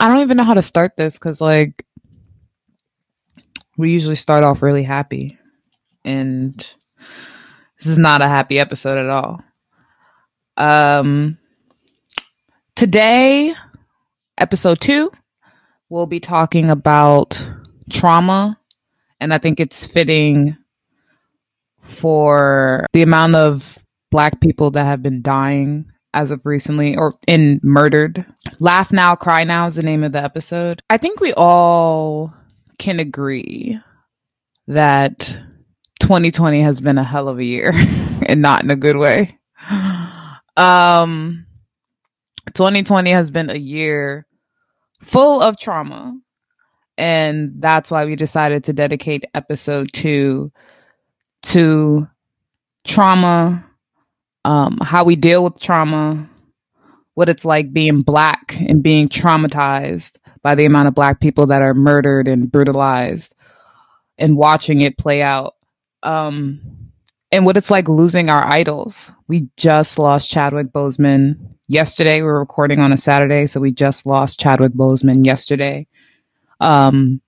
I don't even know how to start this because, like, we usually start off really happy. And this is not a happy episode at all. Um, today, episode two, we'll be talking about trauma. And I think it's fitting for the amount of black people that have been dying as of recently or in murdered. Laugh Now, Cry Now is the name of the episode. I think we all can agree that 2020 has been a hell of a year and not in a good way. Um 2020 has been a year full of trauma. And that's why we decided to dedicate episode 2 to trauma um, how we deal with trauma, what it's like being black and being traumatized by the amount of black people that are murdered and brutalized and watching it play out. Um, and what it's like losing our idols. We just lost Chadwick Boseman yesterday. We were recording on a Saturday, so we just lost Chadwick Boseman yesterday. Um,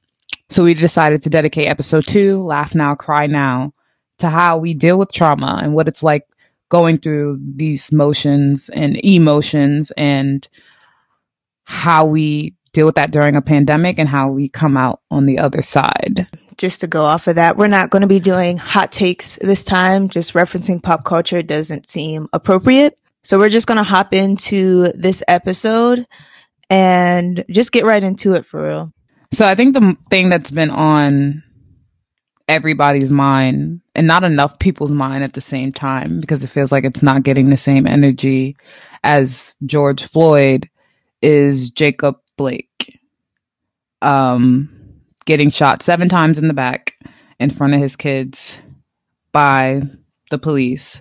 so we decided to dedicate episode two, Laugh Now, Cry Now, to how we deal with trauma and what it's like going through these motions and emotions and how we deal with that during a pandemic and how we come out on the other side. Just to go off of that, we're not going to be doing hot takes this time. Just referencing pop culture doesn't seem appropriate. So we're just going to hop into this episode and just get right into it for real. So I think the thing that's been on everybody's mind and not enough people's mind at the same time because it feels like it's not getting the same energy as George Floyd is Jacob Blake um getting shot seven times in the back in front of his kids by the police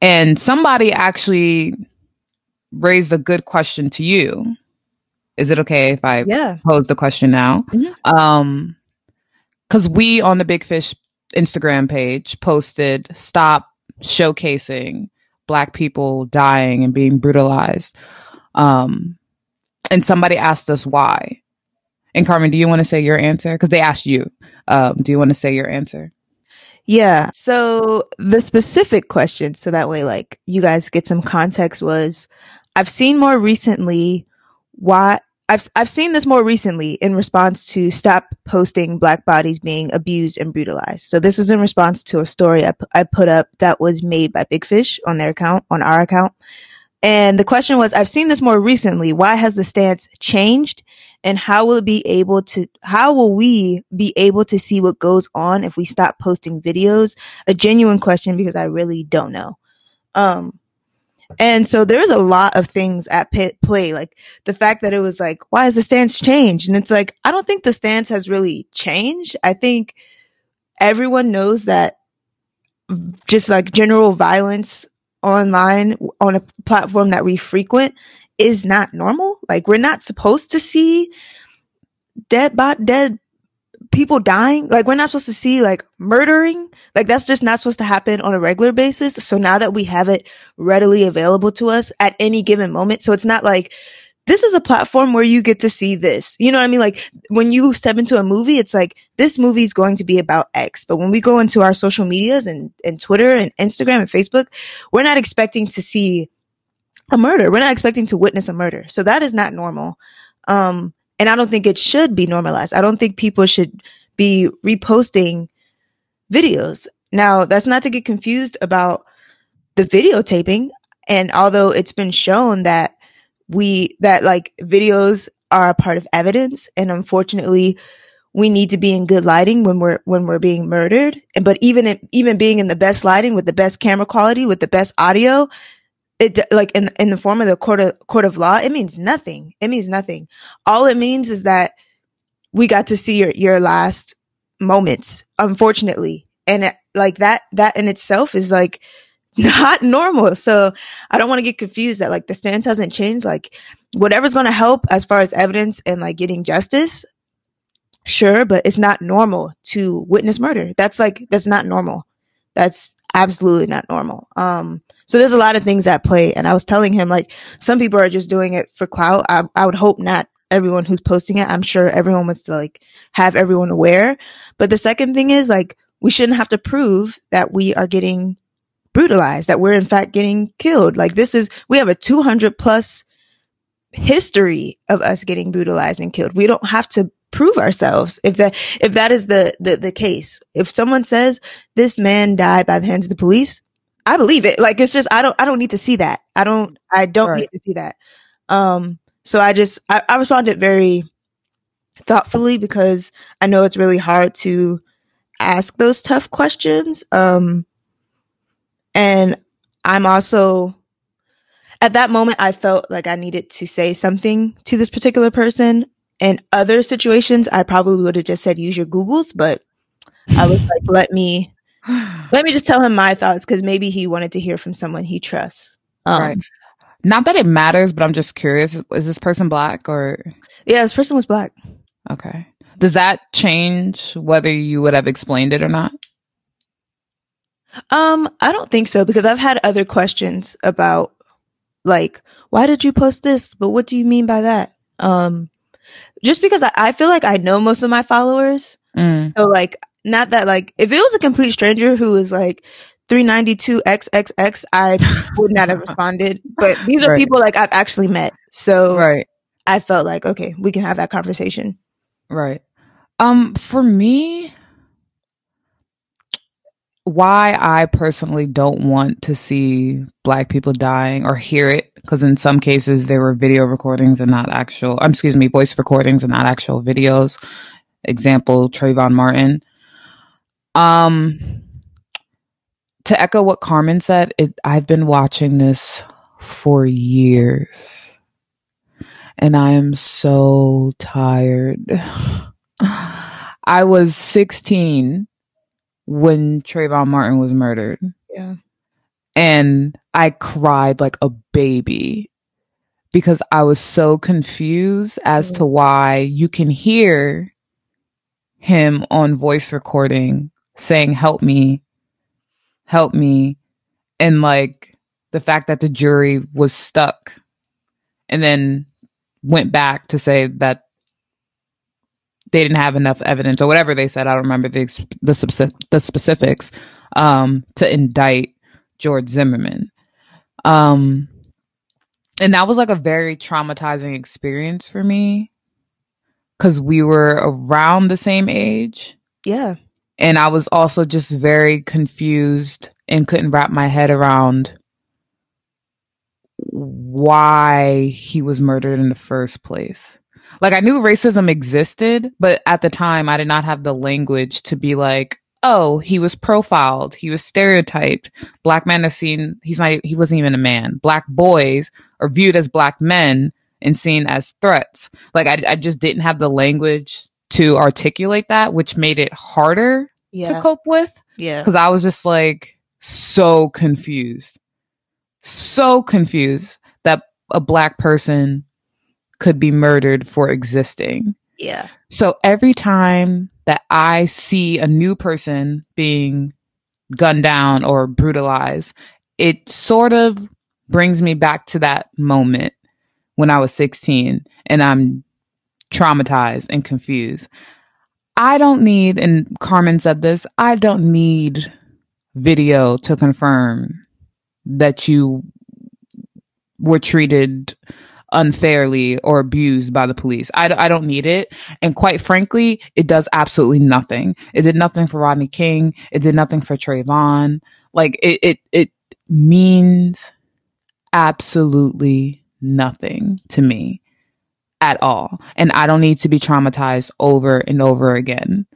and somebody actually raised a good question to you is it okay if i yeah. pose the question now mm-hmm. um because we on the Big Fish Instagram page posted stop showcasing black people dying and being brutalized. Um, and somebody asked us why. And Carmen, do you want to say your answer? Because they asked you. Um, do you want to say your answer? Yeah. So the specific question, so that way, like, you guys get some context was I've seen more recently why I've I've seen this more recently in response to stop posting black bodies being abused and brutalized. So this is in response to a story I, p- I put up that was made by Big Fish on their account on our account. And the question was I've seen this more recently. Why has the stance changed? And how will it be able to how will we be able to see what goes on if we stop posting videos? A genuine question because I really don't know. Um and so there was a lot of things at play, like the fact that it was like, why has the stance changed? And it's like, I don't think the stance has really changed. I think everyone knows that just like general violence online on a platform that we frequent is not normal. Like we're not supposed to see dead bot dead people dying. Like we're not supposed to see like murdering. Like that's just not supposed to happen on a regular basis. So now that we have it readily available to us at any given moment, so it's not like this is a platform where you get to see this. You know what I mean? Like when you step into a movie, it's like this movie is going to be about X. But when we go into our social medias and, and Twitter and Instagram and Facebook, we're not expecting to see a murder. We're not expecting to witness a murder. So that is not normal. Um, and I don't think it should be normalized. I don't think people should be reposting videos. Now, that's not to get confused about the videotaping. And although it's been shown that we, that like videos are a part of evidence and unfortunately we need to be in good lighting when we're when we're being murdered and but even even being in the best lighting with the best camera quality with the best audio it like in in the form of the court of court of law, it means nothing. It means nothing. All it means is that we got to see your your last moments, unfortunately, and it, like that that in itself is like not normal. So I don't want to get confused that like the stance hasn't changed. Like whatever's going to help as far as evidence and like getting justice, sure, but it's not normal to witness murder. That's like that's not normal. That's absolutely not normal. Um, so there's a lot of things at play. And I was telling him like some people are just doing it for clout. I, I would hope not. everyone who's posting it. I'm sure everyone wants to like have everyone aware. But the second thing is like we shouldn't have to prove that we are getting brutalized, that we're in fact getting killed. Like this is we have a 200 plus history of us getting brutalized and killed. We don't have to prove ourselves if that if that is the, the the case. If someone says this man died by the hands of the police, I believe it. Like it's just I don't I don't need to see that. I don't I don't right. need to see that. Um so I just I, I responded very thoughtfully because I know it's really hard to ask those tough questions. Um and I'm also at that moment I felt like I needed to say something to this particular person. In other situations, I probably would have just said use your Googles, but I was like, let me let me just tell him my thoughts because maybe he wanted to hear from someone he trusts. Um, right. Not that it matters, but I'm just curious. Is this person black or? Yeah, this person was black. Okay. Does that change whether you would have explained it or not? Um, I don't think so because I've had other questions about like, why did you post this? But what do you mean by that? Um, just because I, I feel like I know most of my followers. Mm. So like, not that like, if it was a complete stranger who was like, 392XXX, I would not have responded. But these are right. people like I've actually met. So right. I felt like, okay, we can have that conversation. Right. Um, for me, why I personally don't want to see black people dying or hear it, because in some cases there were video recordings and not actual, um, excuse me, voice recordings and not actual videos. Example, Trayvon Martin. Um, to echo what Carmen said, it, I've been watching this for years and I am so tired. I was 16 when Trayvon Martin was murdered. Yeah. And I cried like a baby because I was so confused as to why you can hear him on voice recording saying, Help me, help me. And like the fact that the jury was stuck and then went back to say that they didn't have enough evidence or whatever they said. I don't remember the the, the specifics um, to indict George Zimmerman. Um, and that was like a very traumatizing experience for me because we were around the same age. Yeah. And I was also just very confused and couldn't wrap my head around why he was murdered in the first place. Like I knew racism existed, but at the time I did not have the language to be like, oh, he was profiled, he was stereotyped. Black men are seen he's not he wasn't even a man. Black boys are viewed as black men and seen as threats. Like I I just didn't have the language to articulate that, which made it harder yeah. to cope with. Yeah. Cuz I was just like so confused. So confused that a black person could be murdered for existing. Yeah. So every time that I see a new person being gunned down or brutalized, it sort of brings me back to that moment when I was 16 and I'm traumatized and confused. I don't need, and Carmen said this, I don't need video to confirm that you were treated unfairly or abused by the police. I, I don't need it. And quite frankly, it does absolutely nothing. It did nothing for Rodney King. It did nothing for Trayvon. Like it, it, it means absolutely nothing to me at all. And I don't need to be traumatized over and over again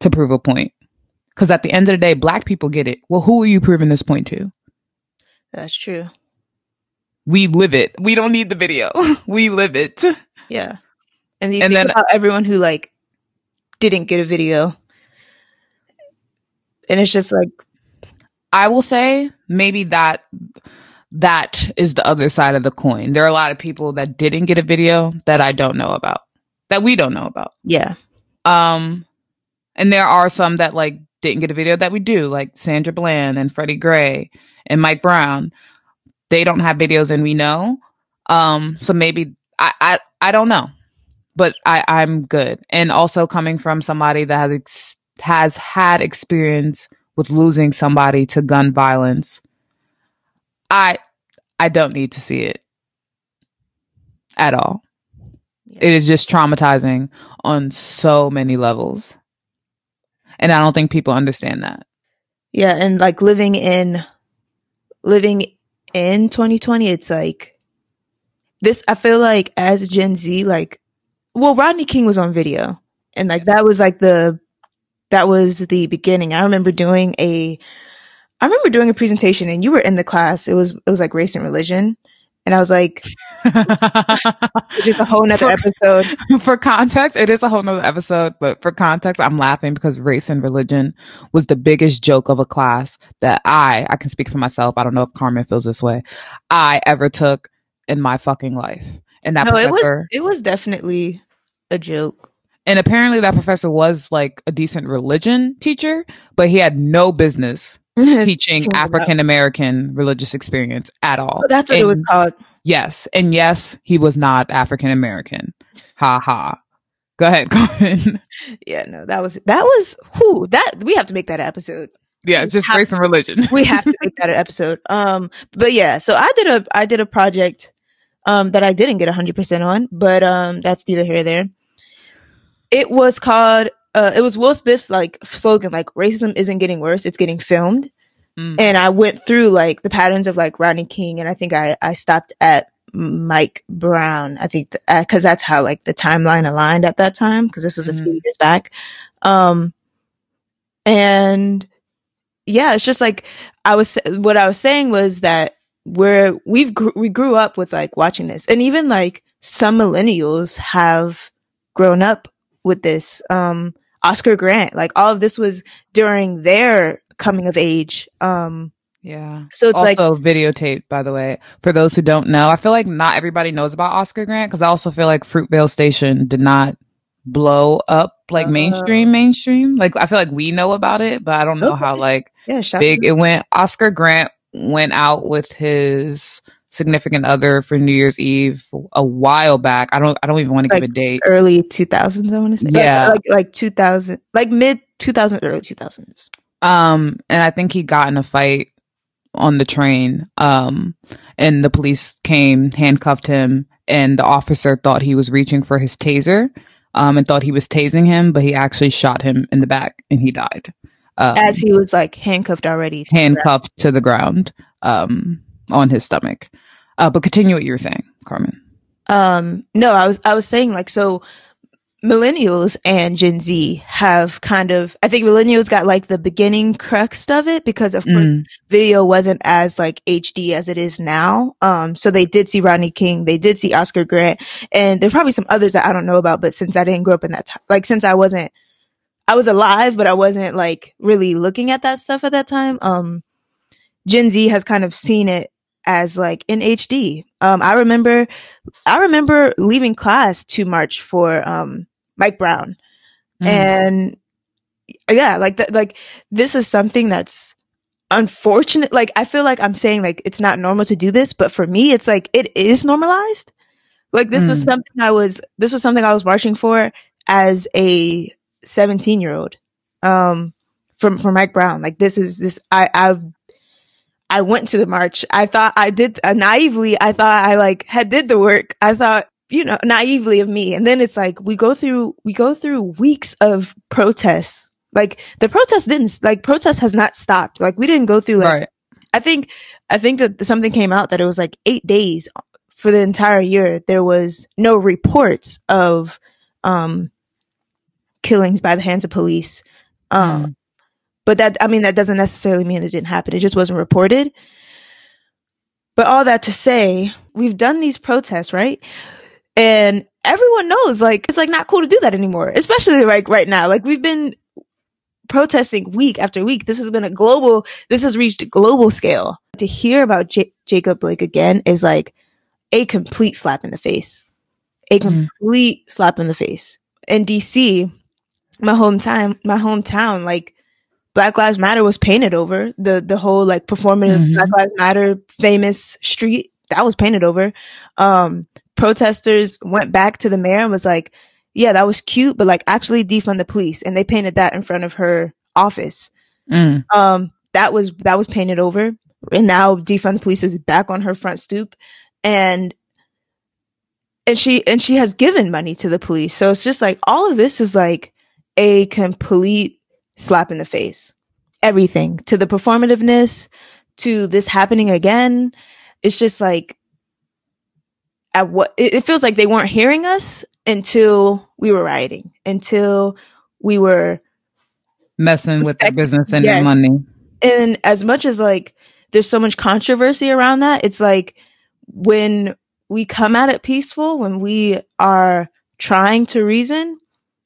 to prove a point. Because at the end of the day, black people get it. Well, who are you proving this point to? That's true we live it. We don't need the video. we live it. Yeah. And, you and then everyone who like didn't get a video. And it's just like I will say maybe that that is the other side of the coin. There are a lot of people that didn't get a video that I don't know about. That we don't know about. Yeah. Um and there are some that like didn't get a video that we do, like Sandra Bland and Freddie Gray and Mike Brown they don't have videos and we know. Um, so maybe I, I I don't know. but I, I'm good. And also coming from somebody that has ex- has had experience with losing somebody to gun violence, I I don't need to see it at all. Yeah. It is just traumatizing on so many levels. And I don't think people understand that. Yeah, and like living in living in 2020, it's like this I feel like as Gen Z, like well, Rodney King was on video. And like that was like the that was the beginning. I remember doing a I remember doing a presentation and you were in the class. It was it was like race and religion. And I was like, just a whole nother episode. for context, it is a whole nother episode, but for context, I'm laughing because race and religion was the biggest joke of a class that I, I can speak for myself. I don't know if Carmen feels this way. I ever took in my fucking life. And that No, it was professor, it was definitely a joke. and apparently that professor was like a decent religion teacher, but he had no business teaching African American religious experience at all. Oh, that's what it was And called. Yes. And yes, he was not African American. Ha ha. Go ahead, Carmen. Yeah, no, that was that was who that we have to make that episode. Yeah, it's just Have- race and religion. We have to make that an episode. Um, but yeah, so I did a I did a project um that I didn't get hundred percent on, but um that's neither here nor there. It was called uh it was Will Smith's like slogan like racism isn't getting worse, it's getting filmed. Mm. And I went through like the patterns of like Rodney King and I think I I stopped at Mike Brown. I think because that's how like the timeline aligned at that time because this was a few years back. Um, and yeah, it's just like I was what I was saying was that we're we've gr- we grew up with like watching this, and even like some millennials have grown up with this. Um, Oscar Grant, like all of this was during their coming of age. Um, Yeah. so it's like also videotaped, by the way. For those who don't know, I feel like not everybody knows about Oscar Grant because I also feel like Fruitvale Station did not blow up like Uh. mainstream, mainstream. Like I feel like we know about it, but I don't know how like yeah, big it went. Oscar Grant went out with his significant other for New Year's Eve a while back. I don't I don't even want to Like, give a date. early 2000s. I want to say, Yeah. like like 2000, like mid 2000, early 2000s. Um, and I think he got in a fight on the train. Um, and the police came, handcuffed him, and the officer thought he was reaching for his taser, um, and thought he was tasing him, but he actually shot him in the back and he died. Um, As he was like handcuffed already. to the handcuffed to the ground, um, on his stomach. Uh, but continue what you were saying, Carmen. Um, no, I was I was saying like so millennials and Gen Z have kind of I think millennials got like the beginning crux of it because of course Mm, video wasn't as like HD as it is now. Um, so they did see Rodney King, they did see Oscar Grant, and there's probably some others that I don't know about. But since I didn't grow up in that time, like since I wasn't, I was alive, but I wasn't like really looking at that stuff at that time. Um, Gen Z has kind of seen it as like in HD. Um, I remember, I remember leaving class to march for um Mike Brown, mm, and yeah like th- like this is something that's unfortunate like i feel like i'm saying like it's not normal to do this but for me it's like it is normalized like this was Mm. something i was this was something i was marching for as a 17 year old um from for mike brown like this is this i i've i went to the march. I thought i did uh, naively i thought i like had did the work. I thought you know naively of me. And then it's like we go through we go through weeks of protests. Like the protest didn't like protest has not stopped. Like we didn't go through like right. i think i think that something came out that it was like eight days for the entire year there was no reports of um killings by the hands of police. Um Mm. But that i mean that doesn't necessarily mean it didn't happen. It just wasn't reported. But all that to say we've done these protests right? And everyone knows like it's like not cool to do that anymore especially like right now. Like we've been protesting week after week. This has been a global this has reached a global scale. To hear about J- jacob blake again is like a complete slap in the face. A Mhm. complete slap in the face. In dc my hometown my hometown like black lives matter was painted over the the whole like performative Mhm. black lives matter famous street that was painted over um protesters went back to the mayor and was like, yeah, that was cute, but like actually defund the police. And they painted that in front of her office. Mm. Um, that was, that was painted over. And now defund the police is back on her front stoop. And, and she, and she has given money to the police. So it's just like all of this is like a complete slap in the face. Everything to the performativeness, to this happening again. It's just like, at what it, it feels like they weren't hearing us until we were rioting, until we were Messing with their business and Yes. their money. and as much as like there's so much controversy around that, it's like when we come at it peaceful, when we are trying to reason,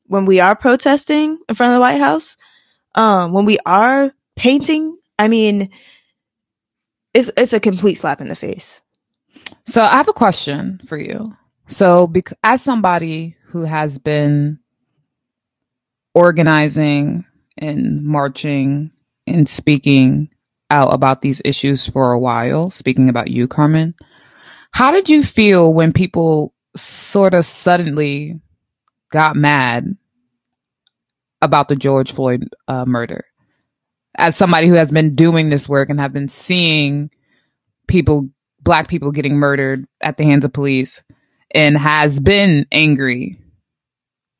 when we are protesting in front of the White House, um, when we are painting, I mean, it's it's a complete slap in the face. So I have a question for you. So, bec- as somebody who has been organizing and marching and speaking out about these issues for a while, speaking about you, Carmen, how did you feel when people sort of suddenly got mad about the George Floyd uh, murder? As somebody who has been doing this work and have been seeing people black people getting murdered at the hands of police and has been angry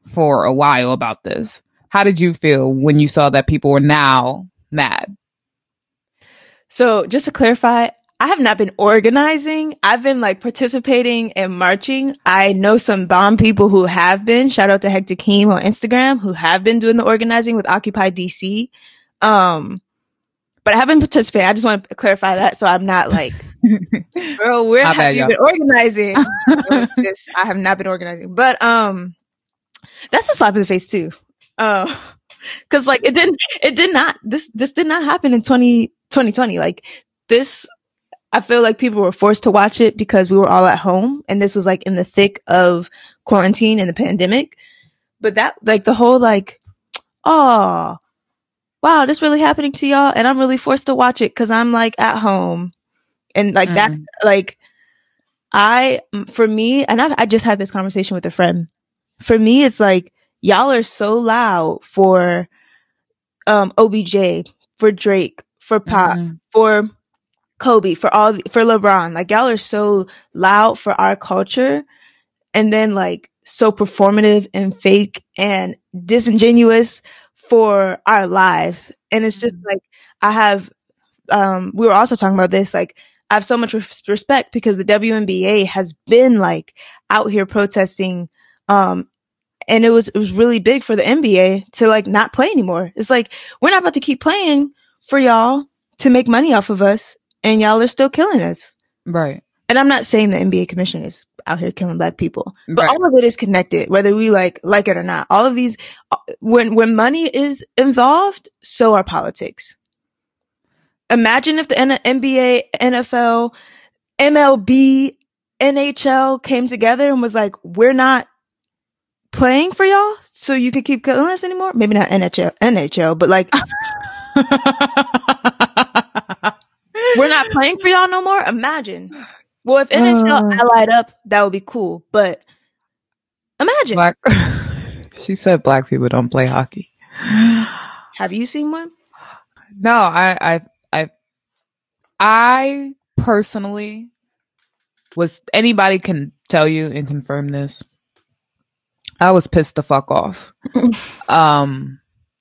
for a while about this. How did you feel when you saw that people were now mad? So just to clarify, I have not been organizing. I've been like participating and marching. I know some bomb people who have been. Shout out to Hector Keem on Instagram who have been doing the organizing with Occupy DC. Um, but I haven't participated. I just want to clarify that so I'm not like, girl, where have bad, you y'all. been organizing? Sis, I have not been organizing. But um, that's a slap in the face too. Uh, cause like it didn't, it did not, this, this did not happen in 20, 2020. Like this, I feel like people were forced to watch it because we were all at home and this was like in the thick of quarantine and the pandemic. But that, like the whole like, oh, wow, this really happening to y'all. And I'm really forced to watch it cause I'm like at home and like that, Mm. like I, for me, and I've, I just had this conversation with a friend. For me, it's like, y'all are so loud for, um, OBJ, for Drake, for Pop, Mhm. for Kobe, for all, for LeBron. Like y'all are so loud for our culture and then like so performative and fake and disingenuous for our lives. And it's just like, I have, um, we were also talking about this, like, I have so much respect because the WNBA has been like out here protesting, um, and it was it was really big for the NBA to like not play anymore. It's like we're not about to keep playing for y'all to make money off of us, and y'all are still killing us. Right. And I'm not saying the NBA commission is out here killing black people, but Right. all of it is connected, whether we like like it or not. All of these, uh, when when money is involved, so are politics. Imagine if the N- NBA, NFL, MLB, NHL came together and was like, "We're not playing for y'all, so you can keep killing us anymore." Maybe not NHL, NHL, but like we're not playing for y'all no more. Imagine. Well, if NHL Uh. allied up, that would be cool. But imagine. black. she said black people don't play hockey. Have you seen one? No, I, I, I, I personally was. Anybody can tell you and confirm this. I was pissed the fuck off. um,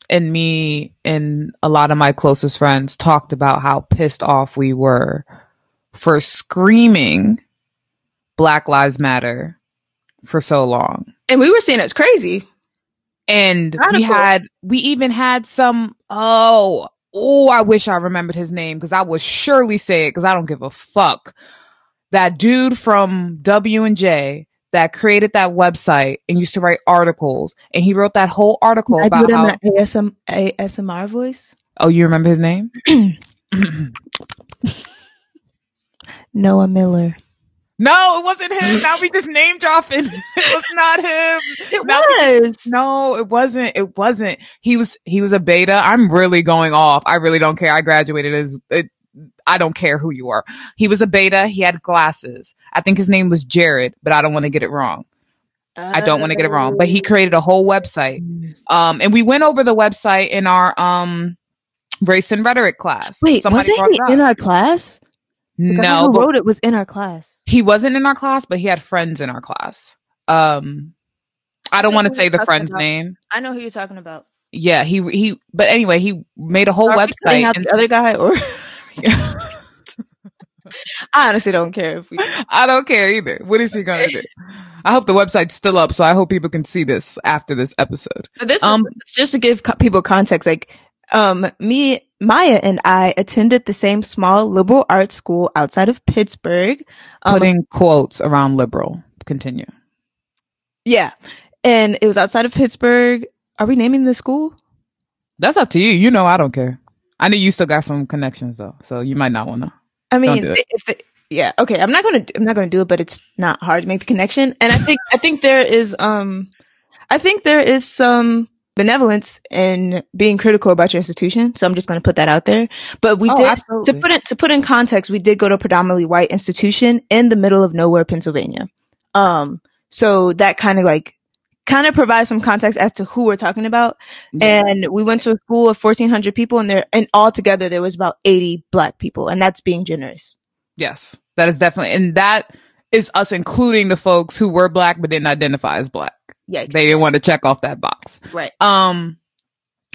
and me and a lot of my closest friends talked about how pissed off we were for screaming Black Lives Matter for so long. And we were seeing it's crazy. and we had we even had some oh oh i wish i remembered his name because i would surely say it because i don't give a fuck. That dude from w and j that created that website and used to write articles and he wrote that whole article I about do it in how ASM, ASMR voice. oh you remember his name Noah Miller. no it wasn't him now we just name dropping it was not him It No, was. No, it wasn't. It wasn't. He was he was a beta. I'm really going off. I really don't care. I graduated as it, I don't care who you are. He was a beta. He had glasses. I think his name was Jared, but I don't want to get it wrong. I don't want to get it wrong, but he created a whole website. Um, and we went over the website in our um race and rhetoric class. Wait, Somebody wasn't he in our class? The no, who wrote it was in our class. he wasn't in our class, but he had friends in our class. Um, I don't want to say the friend's about. name. I know who you're talking about. Yeah, he he. But anyway, he made a whole Are website. And, the other guy, or I honestly don't care if we. I don't care either. What is he gonna do? I hope the website's still up, so I hope people can see this after this episode. But this Um, um, just to give co- people context. Like, um, me, Maya, and I attended the same small liberal arts school outside of Pittsburgh. Um, Putting quotes around liberal. Continue. yeah, and it was outside of Pittsburgh. Are we naming the school? That's up to you. You know, I don't care. I know you still got some connections though, so you might not want to. I mean, do it. yeah, okay. I'm not gonna I'm not gonna do it, but it's not hard to make the connection. And I think I think there is um I think there is some benevolence in being critical about your institution. So I'm just gonna put that out there. But we Oh, did absolutely. to put it to put in context, we did go to a predominantly white institution in the middle of nowhere, Pennsylvania. Um, so that kind of like kind of provide some context as to who we're talking about. Yeah. And we went to a school of 1400 people and there, and altogether there was about 80 black people. And that's being generous. Yes, that is definitely, and that is us including the folks who were black but didn't identify as black. Yeah. They didn't want to check off that box. Right. Um,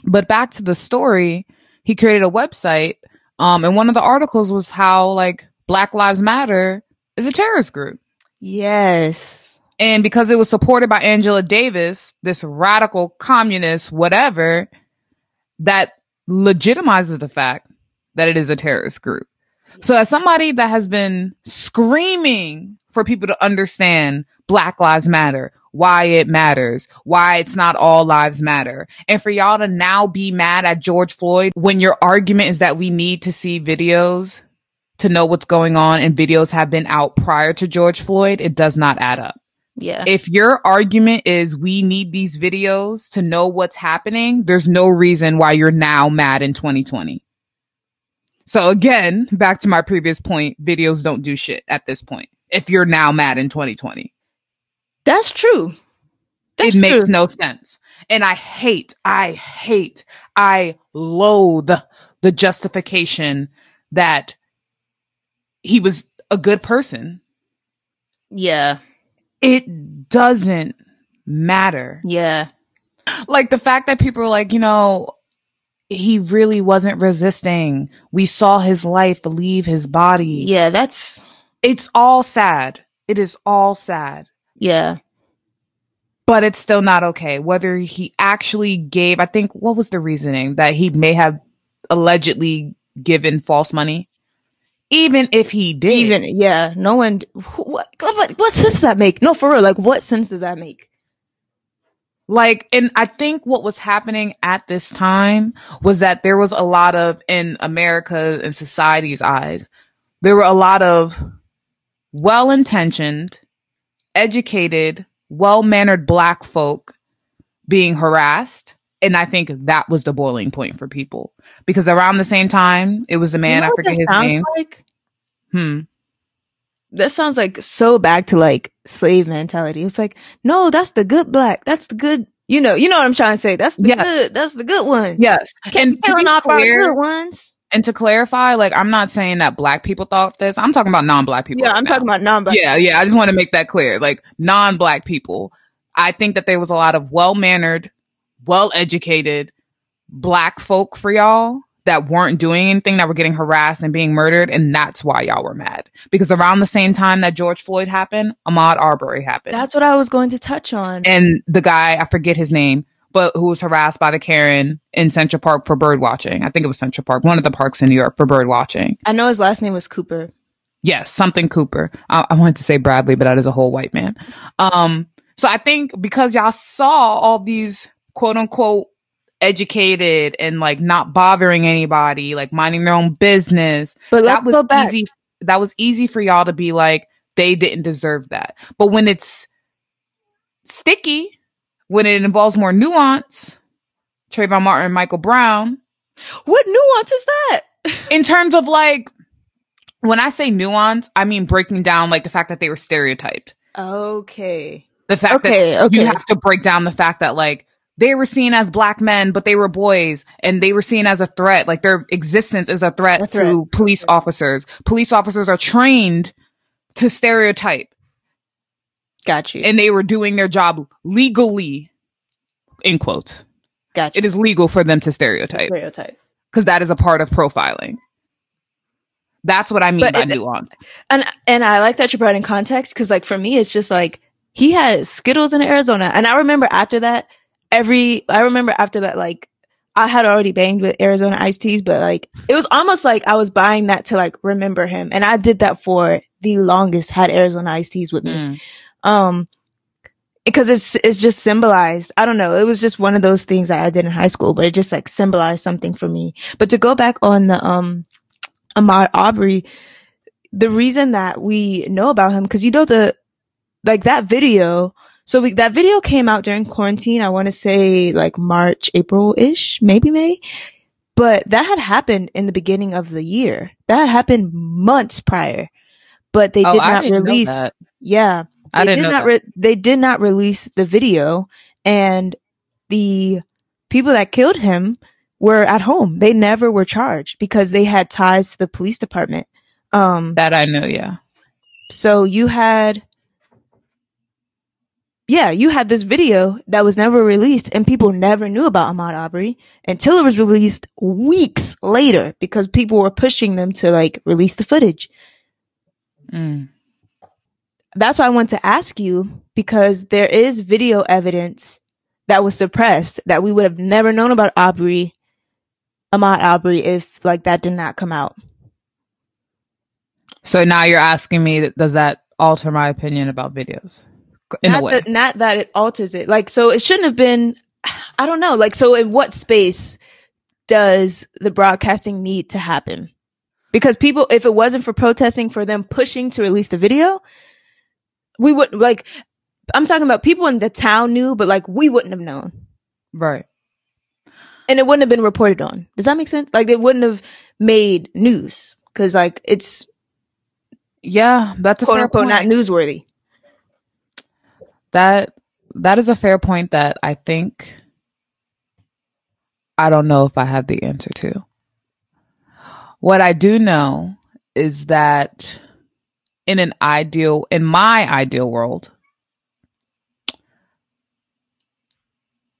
but back to the story, he created a website. Um, and one of the articles was how like Black Lives Matter is a terrorist group. Yes. And because it was supported by Angela Davis, this radical communist, whatever, that legitimizes the fact that it is a terrorist group. So as somebody that has been screaming for people to understand Black Lives Matter, why it matters, why it's not all lives matter. And for y'all to now be mad at George Floyd when your argument is that we need to see videos to know what's going on and videos have been out prior to George Floyd, it does not add up. Yeah. If your argument is we need these videos to know what's happening, there's no reason why you're now mad in 2020. So again, back to my previous point, videos don't do shit at this point. If you're now mad in 2020, That's true. That's it makes true. no sense. And I hate, I hate, I loathe the justification that he was a good person. Yeah. It doesn't matter. Yeah. like the fact that people are like, you know, he really wasn't resisting. We saw his life leave his body. Yeah. That's, It's all sad. It is all sad. yeah. But it's still not okay. Whether he actually gave, I think, what was the reasoning that he may have allegedly given false money? Even if he did. Even, yeah. No one, what, what, what sense does that make? No, for real. Like, what sense does that make? Like, and I think what was happening at this time was that there was a lot of, in America and society's eyes, there were a lot of well intentioned, educated, well mannered black folk being harassed. And I think that was the boiling point for people because around the same time, it was the man, You know I forget his name. Like? Hmm. That sounds like so back to like slave mentality. It's like, no, that's the good black. That's the good, you know, you know what I'm trying to say. That's the Yeah. good. That's the good one. Yes. Keep And to killing be off our clear, good ones. and to clarify, like, I'm not saying that black people thought this. I'm talking about non black people. Yeah, right I'm now. talking about non-black. Yeah, yeah. I just want to make that clear. Like non black people, I think that there was a lot of well mannered, well educated black folk for y'all that weren't doing anything, that were getting harassed and being murdered. And that's why y'all were mad. Because around the same time that George Floyd happened, Ahmaud Arbery happened. That's what I was going to touch on. and the guy, I forget his name, but who was harassed by the Karen in Central Park for bird watching. I think it was Central Park, one of the parks in New York for bird watching. I know his last name was Cooper. Yes, something Cooper. I, I wanted to say Bradley, but that is a whole white man. Um, so I think because y'all saw all these quote unquote educated and like not bothering anybody, like minding their own business, But that was easy. That was easy for y'all to be like, they didn't deserve that. But when it's sticky, when it involves more nuance, Trayvon Martin, Michael Brown, What nuance is that? in terms of like when I say nuance, I mean breaking down like the fact that they were stereotyped. Okay. The fact Okay, that okay. you have to break down the fact that like they were seen as black men, but they were boys and they were seen as a threat. Like their existence is a threat, A threat. to police officers. Police officers are trained to stereotype Got you. and they were doing their job legally in quotes. Got you. It is legal for them to stereotype stereotype. because that is a part of profiling. That's what I mean But by it- nuance. And and I like that you brought in context because like for me it's just like he had Skittles in Arizona, and I remember after that every I remember after that like I had already banged with Arizona iced teas, but like it was almost like I was buying that to like remember him, and I did that for the longest. Had Arizona iced teas with me, Mm. um, because it's it's just symbolized. I don't know. It was just one of those things that I did in high school, but it just like symbolized something for me. But to go back on the um Ahmaud Arbery, the reason that we know about him because you know the like that video. So we, that video came out during quarantine. I want to say like March, April ish, maybe May. But that had happened in the beginning of the year. That had happened months prior. But they Oh, did not release. Yeah, I they didn't did know not that. re- they did not release the video and the people that killed him were at home they never were charged because they had ties to the police department um that I know. Yeah. so you had yeah you had this video that was never released and people never knew about Ahmaud Arbery until it was released weeks later because people were pushing them to like release the footage Mm. that's why I want to ask you because there is video evidence that was suppressed that we would have never known about Arbery, Ahmaud Arbery, if like that did not come out. So now you're asking me, does that alter my opinion about videos? In not a way. That, not that it alters it. Like, so it shouldn't have been, I don't know. Like, so in what space does the broadcasting need to happen? Because people, if it wasn't for protesting, for them pushing to release the video, we would like, I'm talking about people in the town knew, but like we wouldn't have known. right. and it wouldn't have been reported on. Does that make sense? Like it wouldn't have made news because like it's Yeah, that's a quote unquote point. not newsworthy. That that is a fair point that I think I don't know if I have the answer to. What I do know is that in an ideal in my ideal world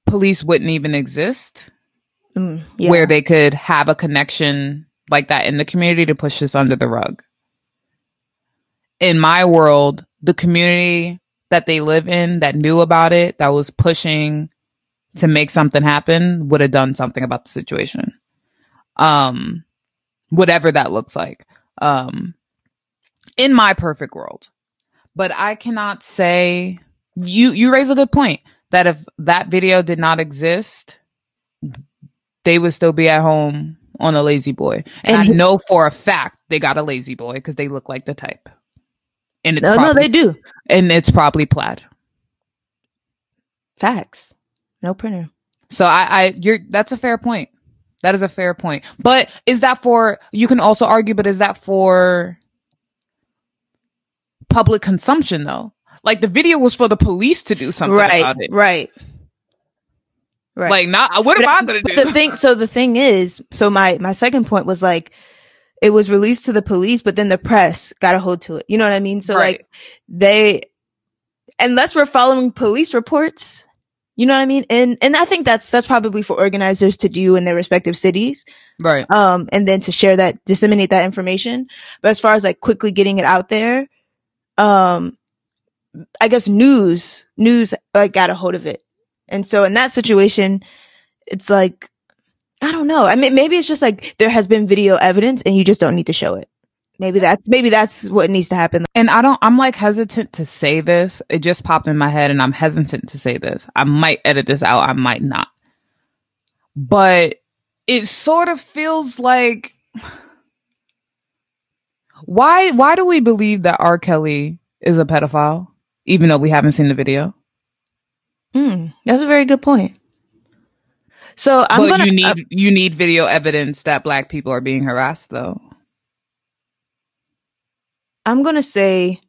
police wouldn't even exist Mm, yeah. where they could have a connection like that in the community to push this under the rug. In my world, the community that they live in that knew about it, that was pushing to make something happen, would have done something about the situation. Um, whatever that looks like. Um, in my perfect world. But I cannot say you you raise a good point that if that video did not exist, they would still be at home on a lazy boy. And, And I know for a fact they got a lazy boy because they look like the type. And it's no, no, they do and it's probably plaid. facts. No printer. So I, I you're that's a fair point. That is a fair point. But is that for you can also argue, but is that for public consumption though? Like the video was for the police to do something right, about it. right, right. Like not what am But- I gonna but do? The thing, so the thing is, so my my second point was like, it was released to the police, but then the press got a hold to it. You know what I mean? So Right. like they, unless we're following police reports, you know what I mean? And and I think that's that's probably for organizers to do in their respective cities. right. um, and then to share that, disseminate that information. But as far as like quickly getting it out there, um, I guess news, news like got a hold of it. And so in that situation, it's like, I don't know. I mean, maybe it's just like there has been video evidence and you just don't need to show it. Maybe that's, maybe that's what needs to happen. And I don't I'm like hesitant to say this. It just popped in my head and I'm hesitant to say this. I might edit this out, I might not. But it sort of feels like why why do we believe that R. Kelly is a pedophile, even though we haven't seen the video? Hmm, that's a very good point. So I'm but gonna you need uh, you need video evidence that black people are being harassed though. I'm gonna say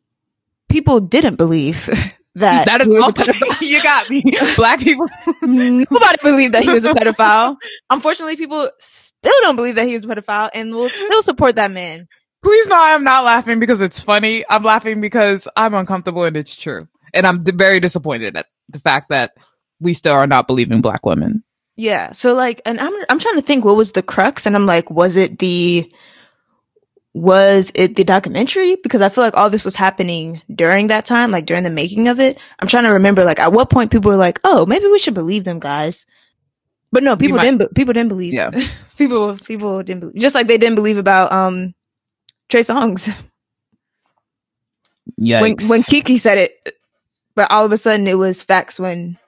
people didn't believe that That is also you got me. Black people Nobody believed that he was a pedophile. Unfortunately, people still don't believe that he was a pedophile and will still support that man. Please know I'm not laughing because it's funny. I'm laughing because I'm uncomfortable and it's true. And I'm d- very disappointed at the fact that we still are not believing black women. Yeah. So like, and I'm I'm trying to think what was the crux, and I'm like, was it the was it the documentary? Because I feel like all this was happening during that time, like during the making of it. I'm trying to remember, like, at what point people were like, "Oh, maybe we should believe them, guys." But no, people might- didn't. People didn't believe. Yeah. people people didn't believe. Just like they didn't believe about um Trey Songz Yeah. when when Kiki said it, but all of a sudden it was facts when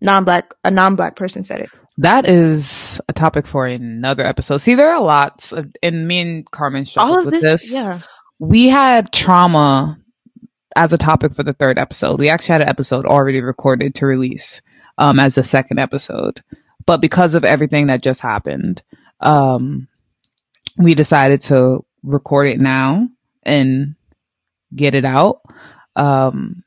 non-black a non-black person said it. That is a topic for another episode. See, there are lots of, and me and Carmen struggled All of with this, this. yeah. We had trauma as a topic for the third episode. We actually had an episode already recorded to release um, as the second episode. But because of everything that just happened, um, we decided to record it now and get it out. Um,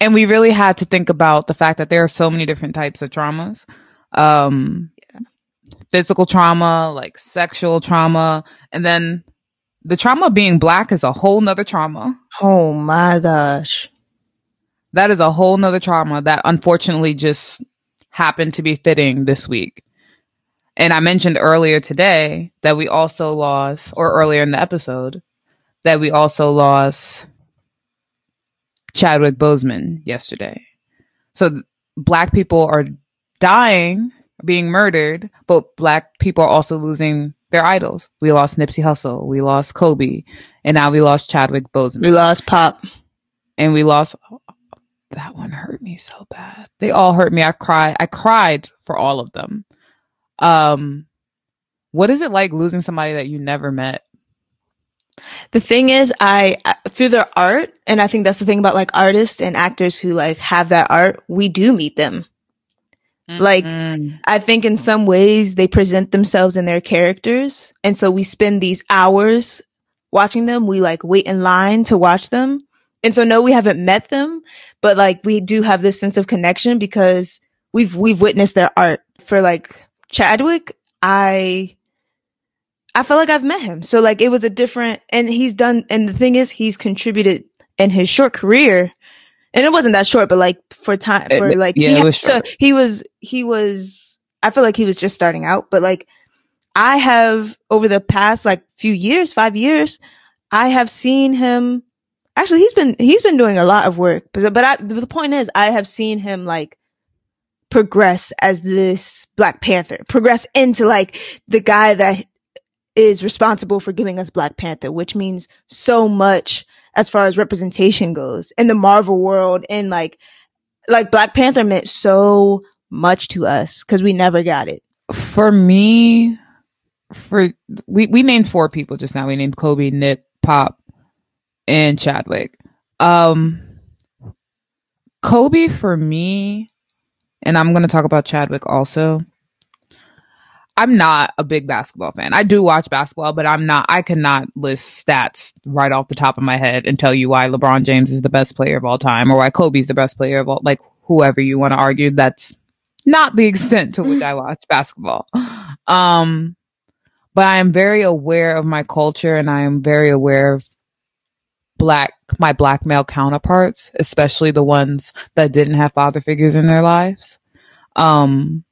and we really had to think about the fact that there are so many different types of traumas. Um, physical trauma, like sexual trauma, and then the trauma of being black is a whole nother trauma. Oh my gosh. That is a whole nother trauma that unfortunately just happened to be fitting this week. And I mentioned earlier today that we also lost, or earlier in the episode, that we also lost Chadwick Boseman yesterday. So th- black people are dying, being murdered, but black people are also losing their idols. We lost Nipsey Hussle, we lost Kobe, and now we lost Chadwick Boseman We lost Pop. and we lost that one hurt me so bad they all hurt me i cried i cried for all of them um what is it like losing somebody that you never met The thing is, I through their art, and I think that's the thing about like artists and actors who like have that art. We do meet them. Like, Mm. I think in some ways they present themselves in their characters, and so we spend these hours watching them. We like wait in line to watch them, and so no, we haven't met them, but like we do have this sense of connection because we've we've witnessed their art. For like Chadwick, I I felt like I've met him. So like it was a different and he's done and the thing is he's contributed in his short career and it wasn't that short, but like for time for like yeah, he, it was so short. he was he was I feel like he was just starting out, but like I have over the past like few years, five years, I have seen him actually he's been he's been doing a lot of work. But but I, the point is I have seen him like progress as this Black Panther, progress into like the guy that is responsible for giving us Black Panther, which means so much as far as representation goes in the Marvel world. And like like Black Panther meant so much to us because we never got it. for me for we we named four people just now. We named kobe nip pop and chadwick. Um kobe for me and i'm going to talk about chadwick also i'm not a big basketball fan i do watch basketball but i'm not i cannot list stats right off the top of my head and tell you why lebron james is the best player of all time or why kobe's the best player of all like whoever you want to argue that's not the extent to which I watch basketball. Um, but I am very aware of my culture and I am very aware of black, my black male counterparts, especially the ones that didn't have father figures in their lives. Um,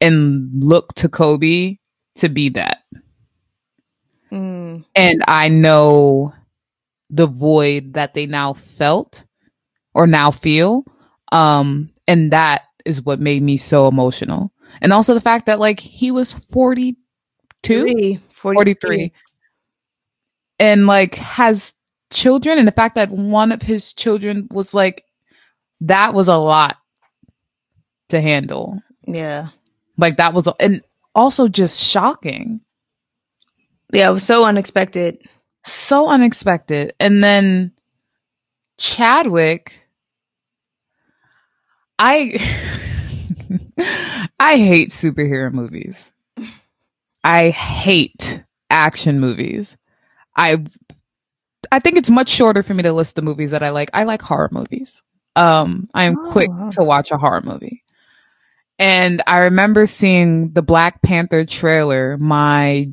and look to Kobe to be that. Mm, And I know the void that they now felt or now feel. Um, and that is what made me so emotional. And also the fact that like he was 42, three, 43 and like has children and the fact that one of his children was like that was a lot to handle. Yeah. Like that was and also just shocking. Yeah, it was so unexpected. so unexpected. And then Chadwick, I I hate superhero movies. I hate action movies. I I think it's much shorter for me to list the movies that I like. I like horror movies. Um, I am Oh, quick wow. to watch a horror movie. And I remember seeing the Black Panther trailer my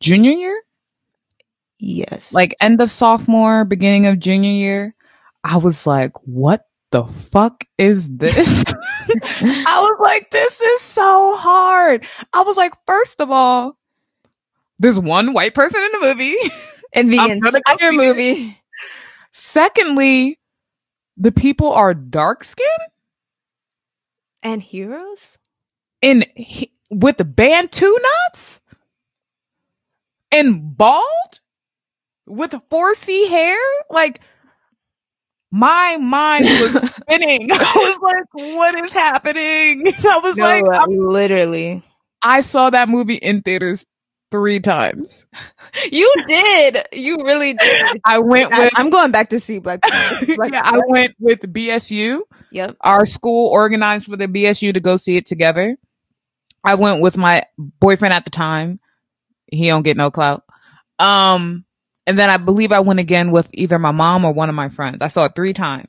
junior year, Yes. like end of sophomore, beginning of junior year. I was like, what the fuck is this? I was like, this is so hard. I was like, first of all, there's one white person in the movie. in the I'm gonna go entire it. movie. Secondly, the people are dark skinned And heroes? and he- with the Bantu knots and bald with 4C hair. Like, my mind was spinning. I was like, what is happening? I was No, like, uh, I'm- literally. I saw that movie in theaters three times. You did. You really did. I went with I'm going back to see Black Panther. Black yeah, I went with BSU. Yep. Our school organized for the BSU to go see it together. I went with my boyfriend at the time. He don't get no clout. Um, and then I believe I went again with either my mom or one of my friends. I saw it three times,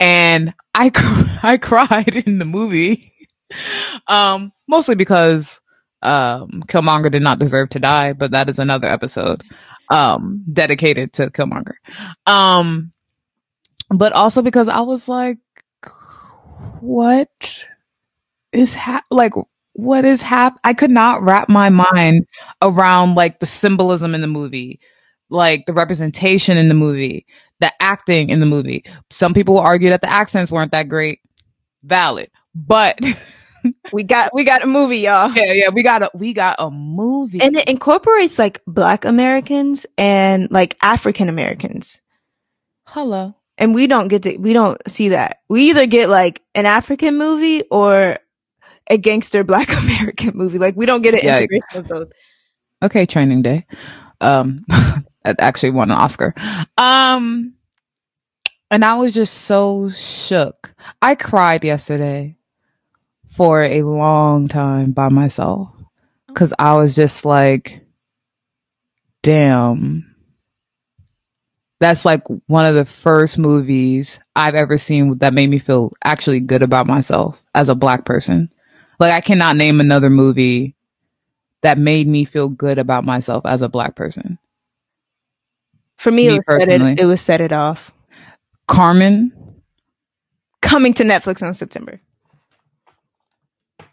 and I I cried in the movie. um, mostly because um Killmonger did not deserve to die, but that is another episode um dedicated to Killmonger. Um but also because I was like what is hap- like what is hap I could not wrap my mind around like the symbolism in the movie, like the representation in the movie, the acting in the movie. Some people argue that the accents weren't that great. Valid. But We got we got a movie, y'all. yeah, yeah, we got a we got a movie. And it incorporates like black Americans and like African Americans. Hello. And we don't get to we don't see that. We either get like an African movie or a gangster black American movie. Like we don't get an Yikes. integration of both. Okay, training day. Um that actually won an Oscar. Um and I was just so shook. I cried yesterday for a long time by myself cuz I was just like damn. That's like one of the first movies I've ever seen that made me feel actually good about myself as a black person. Like I cannot name another movie that made me feel good about myself as a black person. For me, Me it was it, it was set it off. Carmen, Coming to Netflix in September.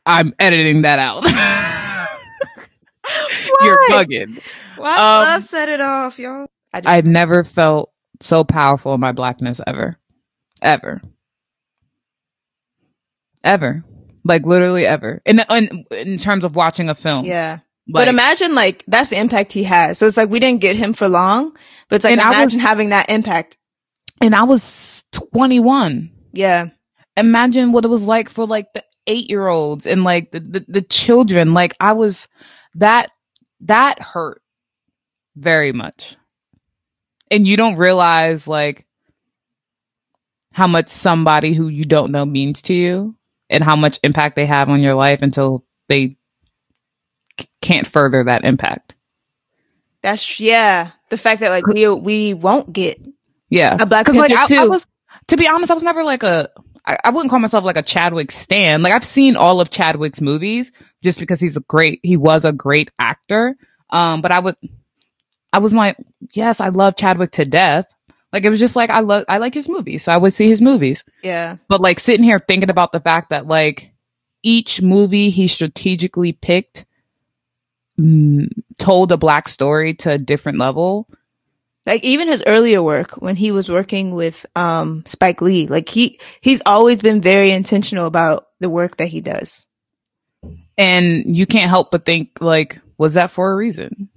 I'm editing that out. You're Why? bugging. Well, I Um, love set it off, y'all. I I've never felt so powerful in my blackness ever. Ever. Ever. Like literally ever. In in, in terms of watching a film. yeah. Like, but imagine like that's the impact he has. So it's like we didn't get him for long, but it's like And I was- imagine having that impact. and I was 21. Yeah. imagine what it was like for like the eight year olds and like the, the, the children. Like I was that that hurt very much. And you don't realize like how much somebody who you don't know means to you and how much impact they have on your life until they c- can't further that impact. That's yeah. The fact that like we we won't get Yeah. a Black like I, I was, to be honest, I was never like a. I, I wouldn't call myself like a Chadwick stan. Like I've seen all of Chadwick's movies just because he's a great. He was a great actor. Um, but I would, I was like, yes, I love Chadwick to death. Like it was just like I love, I like his movies, so I would see his movies. yeah. But like sitting here thinking about the fact that like each movie he strategically picked mm, told a black story to a different level. Like even his earlier work when he was working with um Spike Lee, like he he's always been very intentional about the work that he does. and you can't help but think like was that for a reason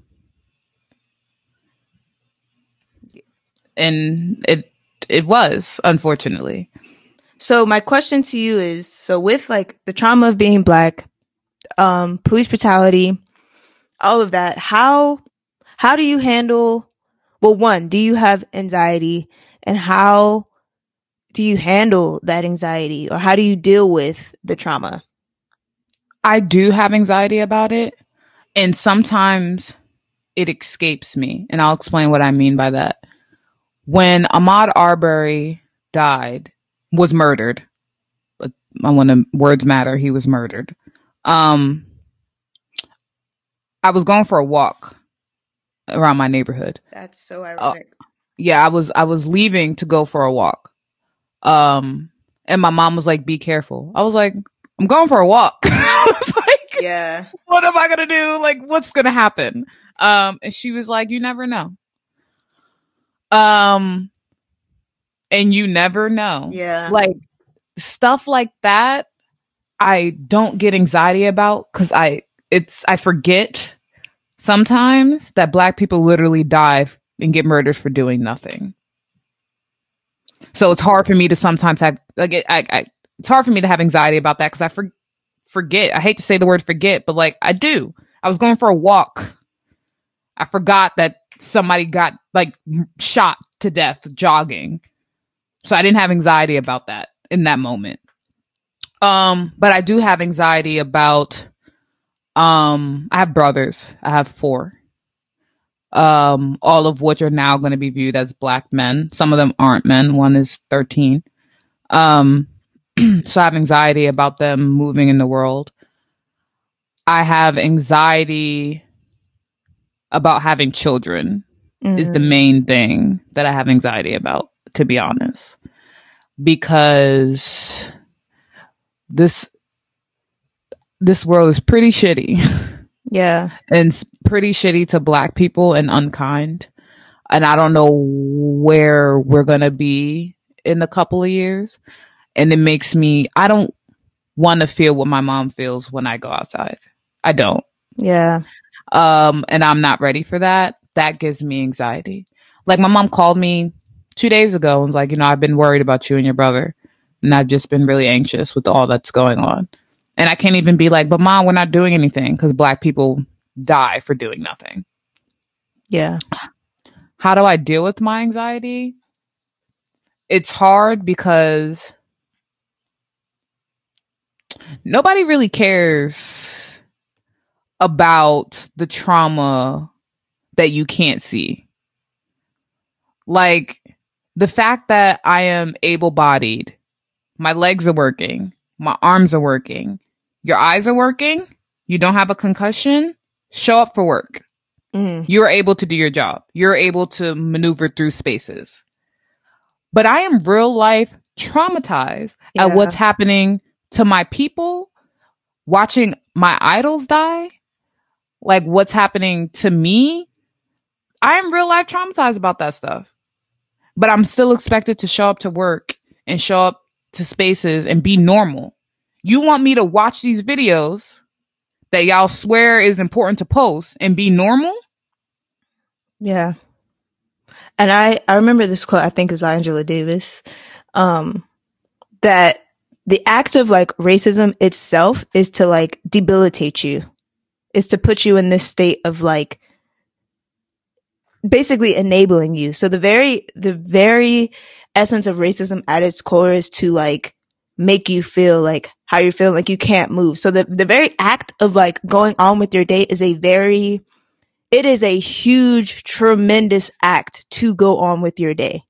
and it it was unfortunately So my question to you is so with like the trauma of being black, um police brutality, all of that, how how do you handle well one, do you have anxiety and how do you handle that anxiety or how do you deal with the trauma? I do have anxiety about it. And sometimes it escapes me. And I'll explain what I mean by that. When Ahmaud Arbery died, was murdered, I want to words matter, he was murdered. Um, I was going for a walk around my neighborhood. That's so uh, ironic. Uh, yeah, I was I was leaving to go for a walk. Um, and my mom was like, "Be careful." I was like, "I'm going for a walk." I was like, "Yeah, what am I gonna do? Like, what's gonna happen?" Um, and she was like, "You never know." Um, and you never know. Yeah, like stuff like that. I don't get anxiety about because I it's I forget sometimes that black people literally die and get murdered for doing nothing. So it's hard for me to sometimes have like I, I, it's hard for me to have anxiety about that because I for, forget. I hate to say the word forget, but like I do. I was going for a walk. I forgot that somebody got like shot to death jogging. So I didn't have anxiety about that in that moment. Um, but I do have anxiety about um I have brothers. I have four um, all of which are now going to be viewed as black men. Some of them aren't men. One is 13. Um, so I have anxiety about them moving in the world. I have anxiety about having children mm. is the mm. main thing that I have anxiety about, to be honest. Because this this world is pretty shitty. Yeah. And it's pretty shitty to black people and unkind. And I don't know where we're going to be in a couple of years. And it makes me, I don't want to feel what my mom feels when I go outside. I don't. Yeah. Um, and I'm not ready for that. That gives me anxiety. Like my mom called me two days ago and was like, you know, I've been worried about you and your brother. And I've just been really anxious with all that's going on. And I can't even be like, but mom, we're not doing anything because black people die for doing nothing. Yeah. How do I deal with my anxiety? It's hard because nobody really cares about the trauma that you can't see. Like the fact that I am able bodied, my legs are working, my arms are working, your eyes are working, you don't have a concussion, show up for work. Mm. You're able to do your job. You're able to maneuver through spaces. But I am real life traumatized yeah. at what's happening to my people, watching my idols die, like what's happening to me. I am real life traumatized about that stuff. But I'm still expected to show up to work and show up to spaces and be normal. You want me to watch these videos that y'all swear is important to post and be normal? Yeah. And I, I remember this quote, I think is by Angela Davis, um, that the act of like racism itself is to like debilitate you, is to put you in this state of like basically enabling you. So the very, the very essence of racism at its core is to like make you feel like how you're feeling like you can't move. So the the very act of like going on with your day is a very it is a huge tremendous act to go on with your day.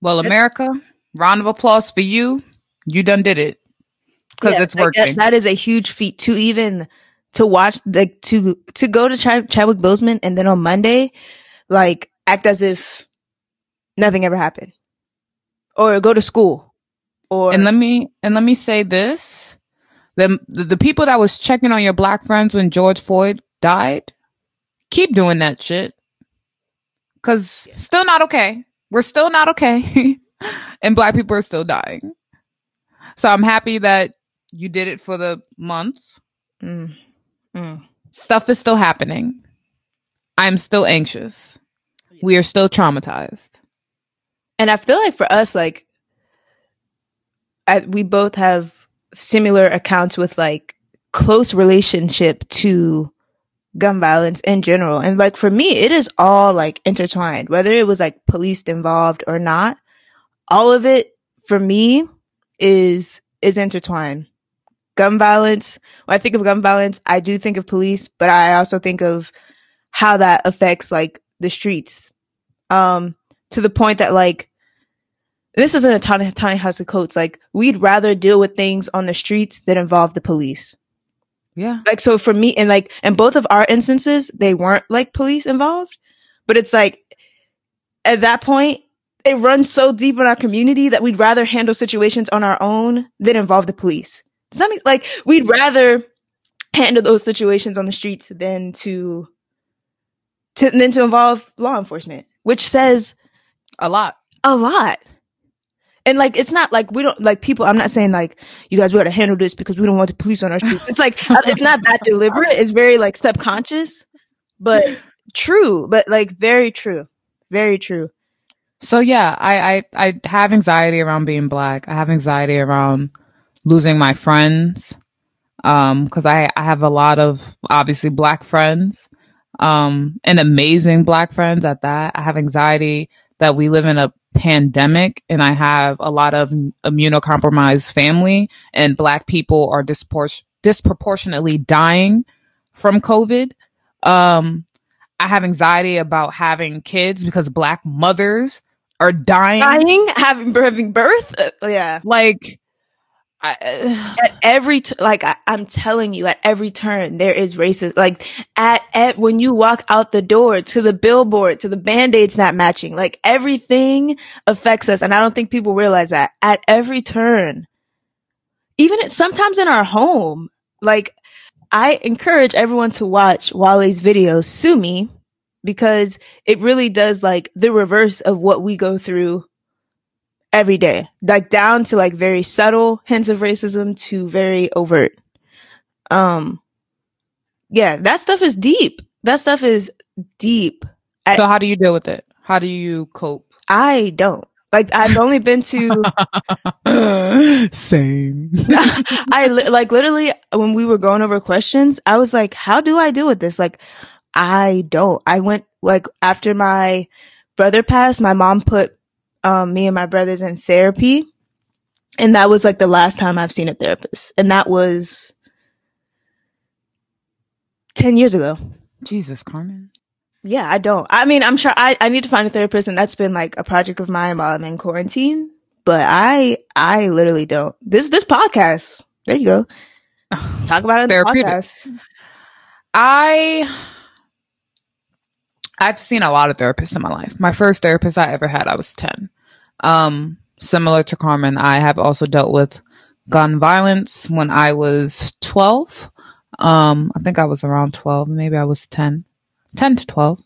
Well, America, round of applause for you. You done did it. Yeah, it's working. that is a huge feat to even to watch the to to go to Ch- Chadwick Boseman and then on Monday like act as if nothing ever happened. Or go to school or and let me and let me say this: the, the people that was checking on your black friends when George Floyd died, keep doing that shit. Cause still not okay. We're still not okay, and black people are still dying. So I'm happy that you did it for the month. Mm. Mm. Stuff is still happening. I'm still anxious. We are still traumatized. And I feel like for us, like We both have similar accounts with like close relationship to gun violence in general. And like for me, it is all like intertwined, whether it was like police involved or not. All of it for me is is intertwined. Gun violence. When I think of gun violence, I do think of police, but I also think of how that affects like the streets. Um, to the point that like this isn't a tiny tiny house of coats. Like we'd rather deal with things on the streets that involve the police. Yeah. Like so for me and like in both of our instances, they weren't like police involved. But it's like at that point, it runs so deep in our community that we'd rather handle situations on our own than involve the police. Does that mean like we'd rather handle those situations on the streets than to to than to involve law enforcement, which says a lot. A lot. And like it's not like we don't like people. I'm not saying like you guys we got to handle this because we don't want the police on our streets. It's like it's not that deliberate. It's very like subconscious, but true. But like very true, very true. So yeah, I, I I have anxiety around being black. I have anxiety around losing my friends. Um, cause I, I have a lot of obviously black friends, um, and amazing black friends at that. I have anxiety that we live in a pandemic and I have a lot of immunocompromised family and black people are dispor- disproportionately dying from COVID. Um, I have anxiety about having kids because black mothers are dying. Dying, having having birth. Uh, yeah, like Uh, at every t- like I, am telling you, at every turn there is racism. Like at at when you walk out the door to the billboard to the band aids not matching, like everything affects us, and I don't think people realize that at every turn. Even at, sometimes in our home, like I encourage everyone to watch Wale's videos, Sue Me, because it really does like the reverse of what we go through every day, like down to like very subtle hints of racism to very overt. Um, yeah, that stuff is deep. That stuff is deep. So how do you deal with it? How do you cope? I don't. Like I've only been to same. I li- like literally when we were going over questions, I was like, how do I deal with this? Like I don't. I went like after my brother passed, my mom put um, me and my brothers in therapy. And that was like the last time I've seen a therapist. And that was 10 years ago. Jesus, Carmen. Yeah, I don't. I mean, I'm sure I, I need to find a therapist and that's been like a project of mine while I'm in quarantine. But I, I literally don't. This, this podcast. There you go. Talk about it in podcast. I I've seen a lot of therapists in my life. My first therapist I ever had, I was 10. Um, similar to Carmen, I have also dealt with gun violence when I was 12. Um, I think I was around 12, maybe I was 10, 10 to 12.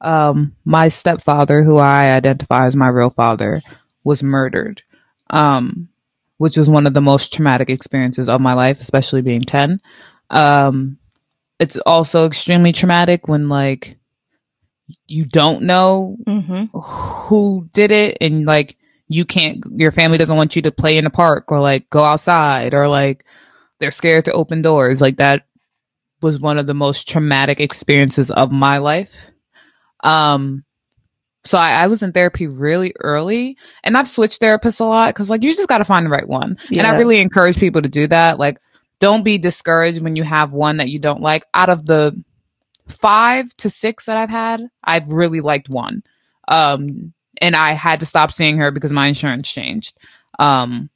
Um, my stepfather, who I identify as my real father, was murdered. Um, which was one of the most traumatic experiences of my life, especially being 10. Um, it's also extremely traumatic when like you don't know mm-hmm. who did it and like you can't your family doesn't want you to play in the park or like go outside or like they're scared to open doors like that was one of the most traumatic experiences of my life um so I, I was in therapy really early and I've switched therapists a lot because like you just got to find the right one. Yeah. And I really encourage people to do that. Like don't be discouraged when you have one that you don't like out of the five to six that I've had, I've really liked one. Um, and I had to stop seeing her because my insurance changed. Um,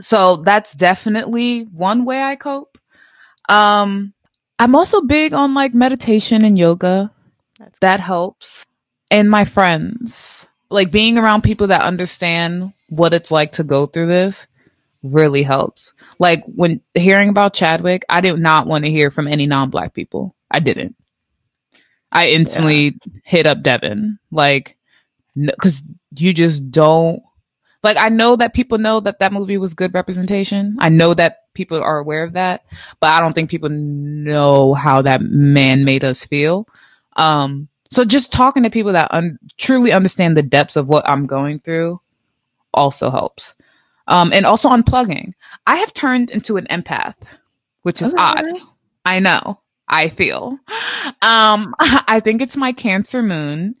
so that's definitely one way I cope. Um, I'm also big on like meditation and yoga. That's that helps. And my friends, like being around people that understand what it's like to go through this really helps. Like when hearing about Chadwick, I did not want to hear from any non-black people. I didn't. I instantly yeah. hit up Devin, like, because you just don't. Like, I know that people know that that movie was good representation. I know that people are aware of that, but I don't think people know how that man made us feel. Um, so just talking to people that un- truly understand the depths of what I'm going through also helps. Um, and also unplugging. I have turned into an empath, which is okay. odd. I know. I feel. Um, I think it's my Cancer moon.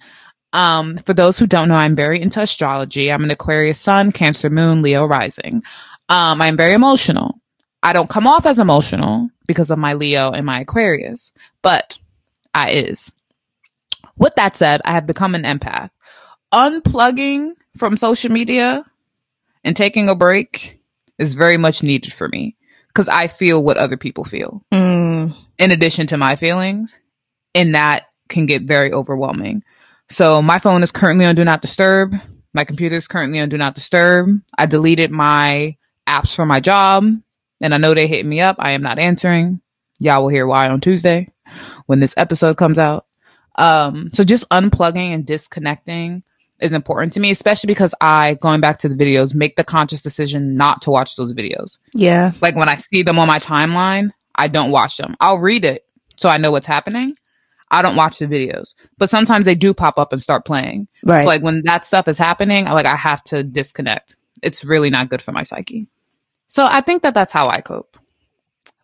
Um, for those who don't know, I'm very into astrology. I'm an Aquarius sun, Cancer moon, Leo rising. Um, I'm very emotional. I don't come off as emotional because of my Leo and my Aquarius, but I is. With that said, I have become an empath. Unplugging from social media and taking a break is very much needed for me because I feel what other people feel Mm, in addition to my feelings, and that can get very overwhelming. So my phone is currently on do not disturb. My computer is currently on do not disturb. I deleted my apps for my job, and I know they hit me up. I am not answering. Y'all will hear why on Tuesday when this episode comes out. Um, so just unplugging and disconnecting is important to me, especially because I, going back to the videos, make the conscious decision not to watch those videos. yeah. Like when I see them on my timeline, I don't watch them. I'll read it so I know what's happening. I don't watch the videos, but sometimes they do pop up and start playing. Right. So like when that stuff is happening, I like I have to disconnect. It's really not good for my psyche. So I think that that's how I cope.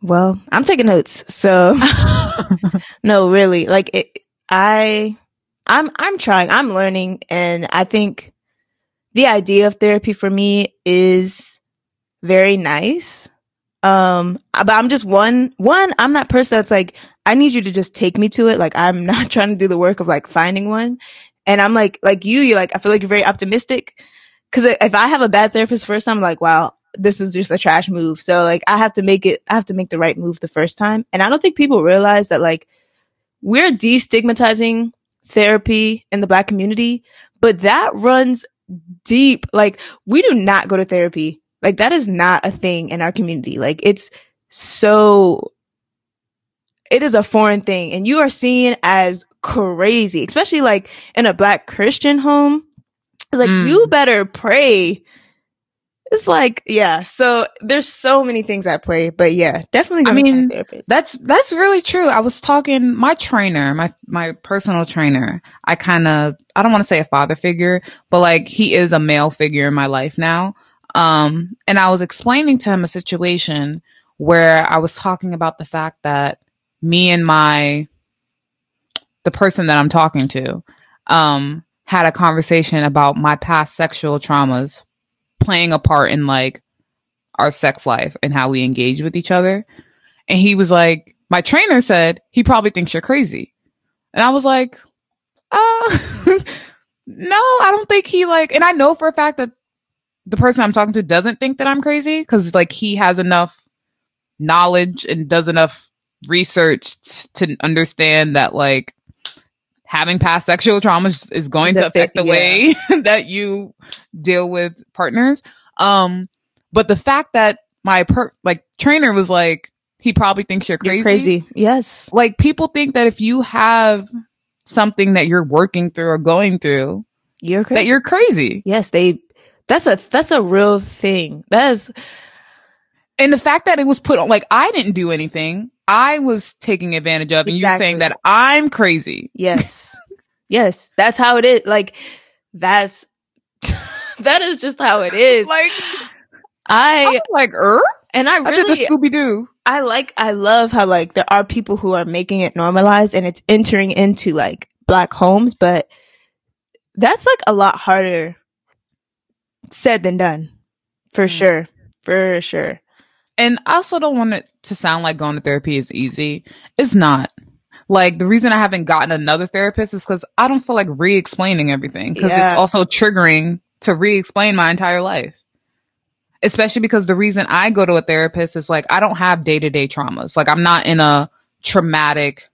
well, I'm taking notes. So no, really, like it, I, I'm, I'm trying, I'm learning. And I think the idea of therapy for me is very nice. Um, but I'm just one, one, I'm that person that's like, I need you to just take me to it. Like, I'm not trying to do the work of like finding one. And I'm like, like you, you're like, I feel like you're very optimistic. Cause if I have a bad therapist first, I'm like, wow, this is just a trash move. So like, I have to make it, I have to make the right move the first time. And I don't think people realize that like, we're destigmatizing therapy in the black community, but that runs deep. Like, we do not go to therapy. Like, that is not a thing in our community. Like, it's so, it is a foreign thing. And you are seen as crazy, especially like in a black Christian home. Like, Mm. you better pray. It's like, yeah. So there's so many things at play, but yeah, definitely. I mean, therapist. That's that's really true. I was talking my trainer, my my personal trainer. I kind of I don't want to say a father figure, but like he is a male figure in my life now. Um and I was explaining to him a situation where I was talking about the fact that me and my the person that I'm talking to um had a conversation about my past sexual traumas playing a part in like our sex life and how we engage with each other. And he was like, my trainer said he probably thinks you're crazy. And I was like, uh, no, I don't think he like, and I know for a fact that the person I'm talking to doesn't think that I'm crazy because like he has enough knowledge and does enough research t- to understand that like having past sexual traumas is going to affect the way that you deal with partners. Um, but the fact that my per like trainer was like, he probably thinks you're crazy. You're crazy. Yes. Like people think that if you have something that you're working through or going through, You're crazy. that you're crazy. yes, they that's a that's a real thing. That is And the fact that it was put on, like I didn't do anything. I was taking advantage of, and you're saying that I'm crazy. yes. yes. That's how it is. Like that's that is just how it is. Like I I'm like, er, and I I did the really Scooby Doo. I like I love how like there are people who are making it normalized and it's entering into like black homes, but that's like a lot harder said than done. For Mm. sure. For sure. And I also don't want it to sound like going to therapy is easy. It's not. Like the reason I haven't gotten another therapist is because I don't feel like re-explaining everything because Yeah. it's also triggering to re-explain my entire life. Especially because the reason I go to a therapist is like I don't have day-to-day traumas. Like I'm not in a traumatic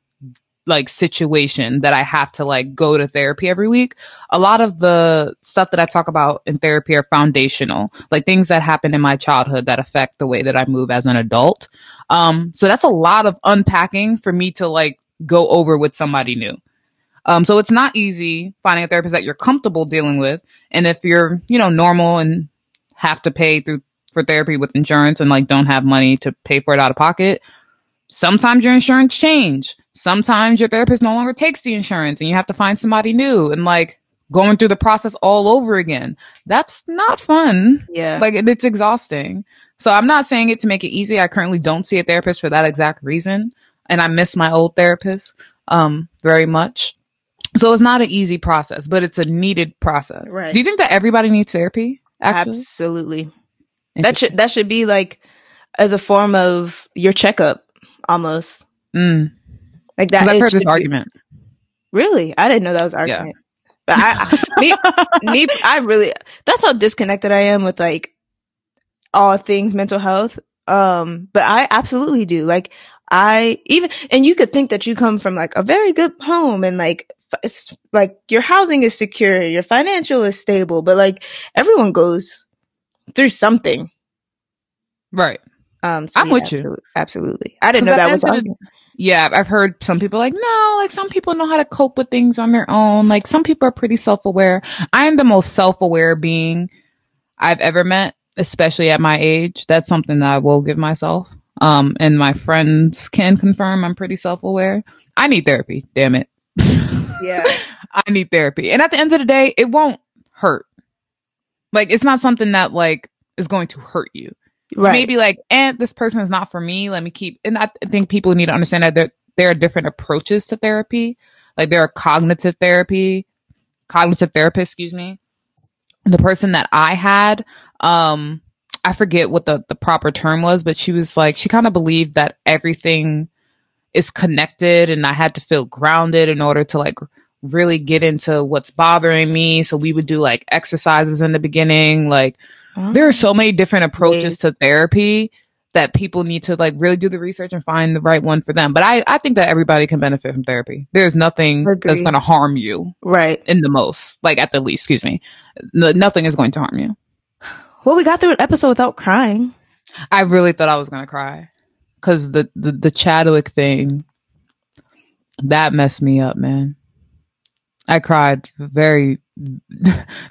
like situation that I have to like go to therapy every week. A lot of the stuff that I talk about in therapy are foundational, like things that happened in my childhood that affect the way that I move as an adult. Um, so that's a lot of unpacking for me to like go over with somebody new. Um, so it's not easy finding a therapist that you're comfortable dealing with. And if you're, you know, normal and have to pay through for therapy with insurance and like don't have money to pay for it out of pocket, sometimes your insurance change. Sometimes your therapist no longer takes the insurance and you have to find somebody new and like going through the process all over again. That's not fun. Yeah. Like it- it's exhausting. So I'm not saying it to make it easy. I currently don't see a therapist for that exact reason. And I miss my old therapist um very much. So it's not an easy process, but it's a needed process. Right. Do you think that everybody needs therapy? Actually? Absolutely. That should that should be like as a form of your checkup almost. Mm. Like that. I've heard this be- argument. Really? I didn't know that was argument. But I, I me, me, I really, that's how disconnected I am with like all things mental health. Um, but I absolutely do. Like I even, and you could think that you come from like a very good home and like, f- like your housing is secure, your financial is stable, but like everyone goes through something. Right. Um, so I'm yeah, with you. Absolutely. I didn't know that was argument. Yeah, I've heard some people like, no, like some people know how to cope with things on their own. Like some people are pretty self-aware. I am the most self-aware being I've ever met, especially at my age. That's something that I will give myself. Um, and my friends can confirm I'm pretty self-aware. I need therapy, damn it. Yeah. I need therapy. And at the end of the day, it won't hurt. Like it's not something that like is going to hurt you. Right. Maybe like, and this person is not for me. Let me keep. And I th- think people need to understand that there there are different approaches to therapy. Like there are cognitive therapy, cognitive therapists. Excuse me. The person that I had, um, I forget what the the proper term was, but she was like she kind of believed that everything is connected, and I had to feel grounded in order to like really get into what's bothering me. So we would do like exercises in the beginning, like there are so many different approaches to therapy that people need to like really do the research and find the right one for them. But I, I think that everybody can benefit from therapy. There's nothing that's going to harm you right. in the most, like at the least, excuse me. No, nothing is going to harm you. Well, we got through an episode without crying. I really thought I was going to cry because the, the, the Chadwick thing, that messed me up, man. I cried very.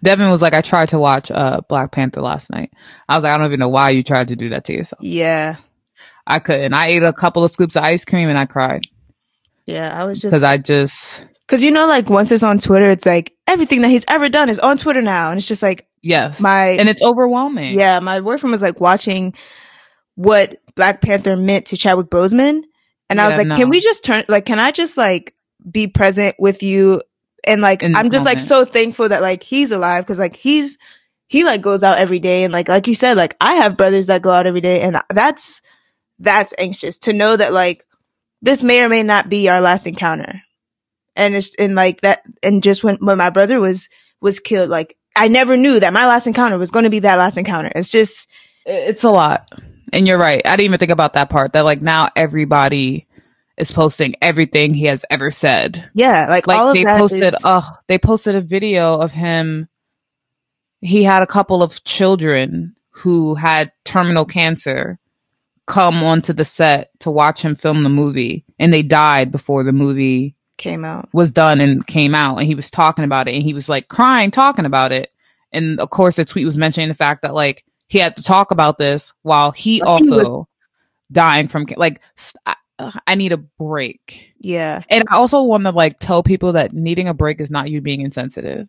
Devin was like, I tried to watch uh, Black Panther last night. I was like, I don't even know why you tried to do that to yourself. Yeah. I couldn't. I ate a couple of scoops of ice cream and I cried Yeah. I was just because I just Cause you know, like once it's on Twitter, it's like everything that he's ever done is on Twitter now. And it's just like yes, my, and it's overwhelming. yeah, my boyfriend was like watching what Black Panther meant to Chadwick Boseman. And I was like, no. can we just turn, like, can I just like be present with you? And like, I'm just like so thankful that like he's alive. Cause like he's, he like goes out every day. And like, like you said, like I have brothers that go out every day and that's, that's anxious to know that like this may or may not be our last encounter. And it's, and like that, and just when, when my brother was, was killed, like I never knew that my last encounter was going to be that last encounter. It's just, it's a lot. And you're right. I didn't even think about that part. That like now everybody is posting everything he has ever said. yeah, like, Like all of they posted, is- oh, they posted a video of him. He had a couple of children who had terminal cancer come onto the set to watch him film the movie, and they died before the movie came out. was done and came out and he was talking about it and he was like crying talking about it and of course the tweet was mentioning the fact that like he had to talk about this while he also dying from like st- ugh, I need a break Yeah. and i also want to like tell people that needing a break is not you being insensitive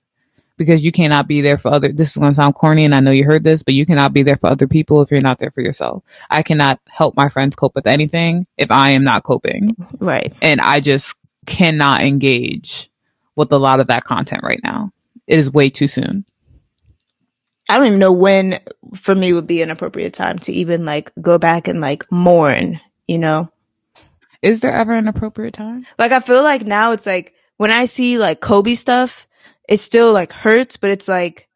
because you cannot be there for other this is going to sound corny and i know you heard this but you cannot be there for other people if you're not there for yourself i cannot help my friends cope with anything if i am not coping Right. and I just cannot engage with a lot of that content right now. It is way too soon. I don't even know when for me would be an appropriate time to even like go back and like mourn, you know? Is there ever an appropriate time? Like I feel like now it's like when I see like Kobe stuff, it still like hurts, but it's like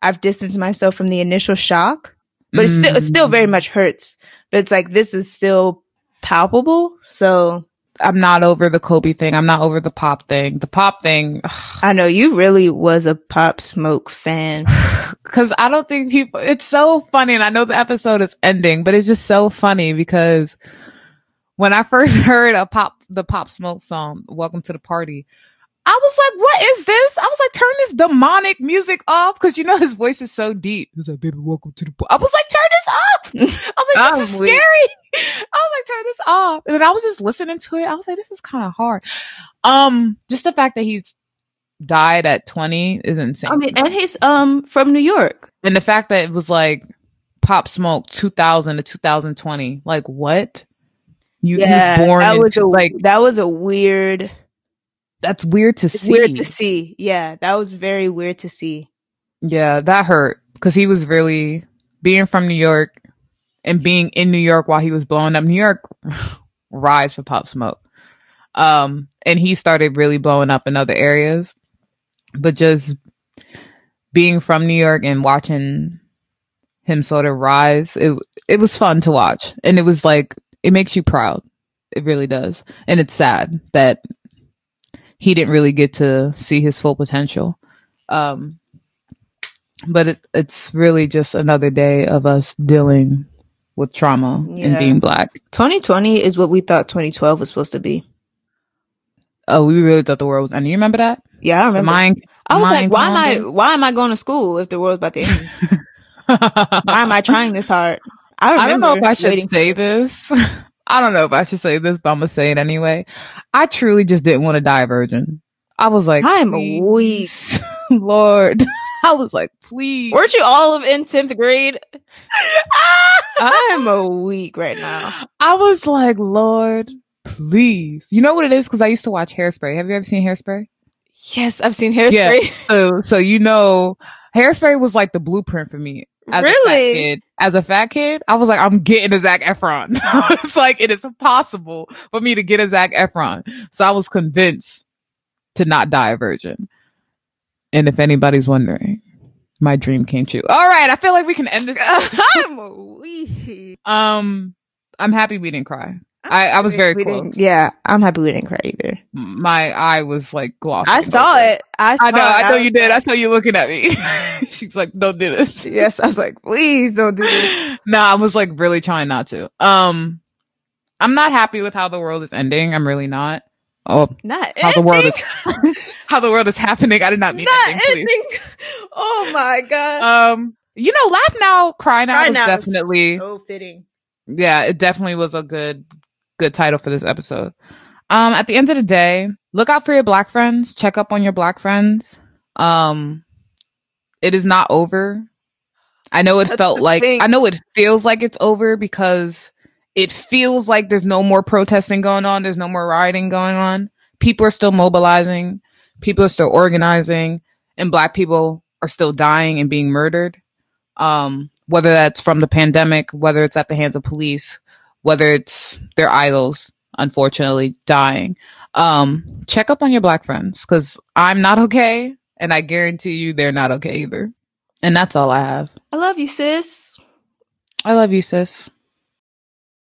I've distanced myself from the initial shock. But it's still it still very much hurts. But it's like this is still palpable. So I'm not over the Kobe thing. I'm not over the pop thing. The pop thing, I know you really was a pop smoke fan. because I don't think people. It's so funny, and I know the episode is ending, but it's just so funny because when I first heard a pop, the pop smoke song, "Welcome to the Party." I was like, what is this? I was like, turn this demonic music off. Cause you know, his voice is so deep. He was like, baby, welcome to the, po-" I was like, turn this off. I was like, this is weak. scary. I was like, turn this off. And then I was just listening to it. I was like, this is kind of hard. Um, just the fact that he's died at 20 is insane. I mean, and he's um from New York. and the fact that it was like pop smoke 2000 to 2020. Like what? You, he was born that was into a, like, that was a weird that's weird to see. weird to see. Yeah, that was very weird to see. Yeah, that hurt because he was really being from New York and being in New York while he was blowing up. New York rise for Pop Smoke. Um, and he started really blowing up in other areas, but just being from New York and watching him sort of rise, it it was fun to watch, and it was like it makes you proud. It really does, and it's sad that he didn't really get to see his full potential. Um, but it, it's really just another day of us dealing with trauma and being black. 2020 is what we thought 2012 was supposed to be. Oh, we really thought the world was ending. You remember that? Yeah, I remember. I was like, why am I why am I going to school if the world's about to end? why am I trying this hard? I, I don't know if I should say this. I don't know if I should say this, but I'm gonna say it anyway. I truly just didn't want to die a virgin. I was like, I'm please, Lord. I was like, please. Weren't you all of in 10th grade? I'm a week right now. I was like, Lord, please. You know what it is? Because I used to watch Hairspray. Have you ever seen Hairspray? Yes, I've seen hairspray. So, so you know, Hairspray was like the blueprint for me. As really? kid. As a fat kid, I was like, I'm getting a Zac Efron. it's like it is impossible for me to get a Zac Efron. So I was convinced to not die a virgin. And if anybody's wondering, my dream came true. All right, I feel like we can end this. episode. I'm a week. um, I'm happy we didn't cry. I- I was very close. Yeah, I'm happy we didn't cry either. My eye was like glossy. I saw it. I, I know, it. I know you did. I saw you looking at me. she was like, "Don't do this." yes, I was like, please don't do this. no, I was like really trying not to. Um, I'm not happy with how the world is ending. I'm really not. Oh, Not how the world is how the world is happening. I did not mean Not ending. ending. Oh my god. Um, you know, laugh now, cry now Cry was Now definitely so fitting. yeah, it definitely was a good good title for this episode. Um, at the end of the day, look out for your black friends. Check up on your black friends. Um, it is not over. I know it That's felt like thing. I know it feels like it's over because it feels like there's no more protesting going on. There's no more rioting going on. People are still mobilizing. People are still organizing, and black people are still dying and being murdered. Um, whether that's from the pandemic, whether it's at the hands of police, whether it's their idols, unfortunately dying. Um, check up on your black friends because I'm not okay, and I guarantee you they're not okay either. And that's all I have. I love you, sis. I love you, sis.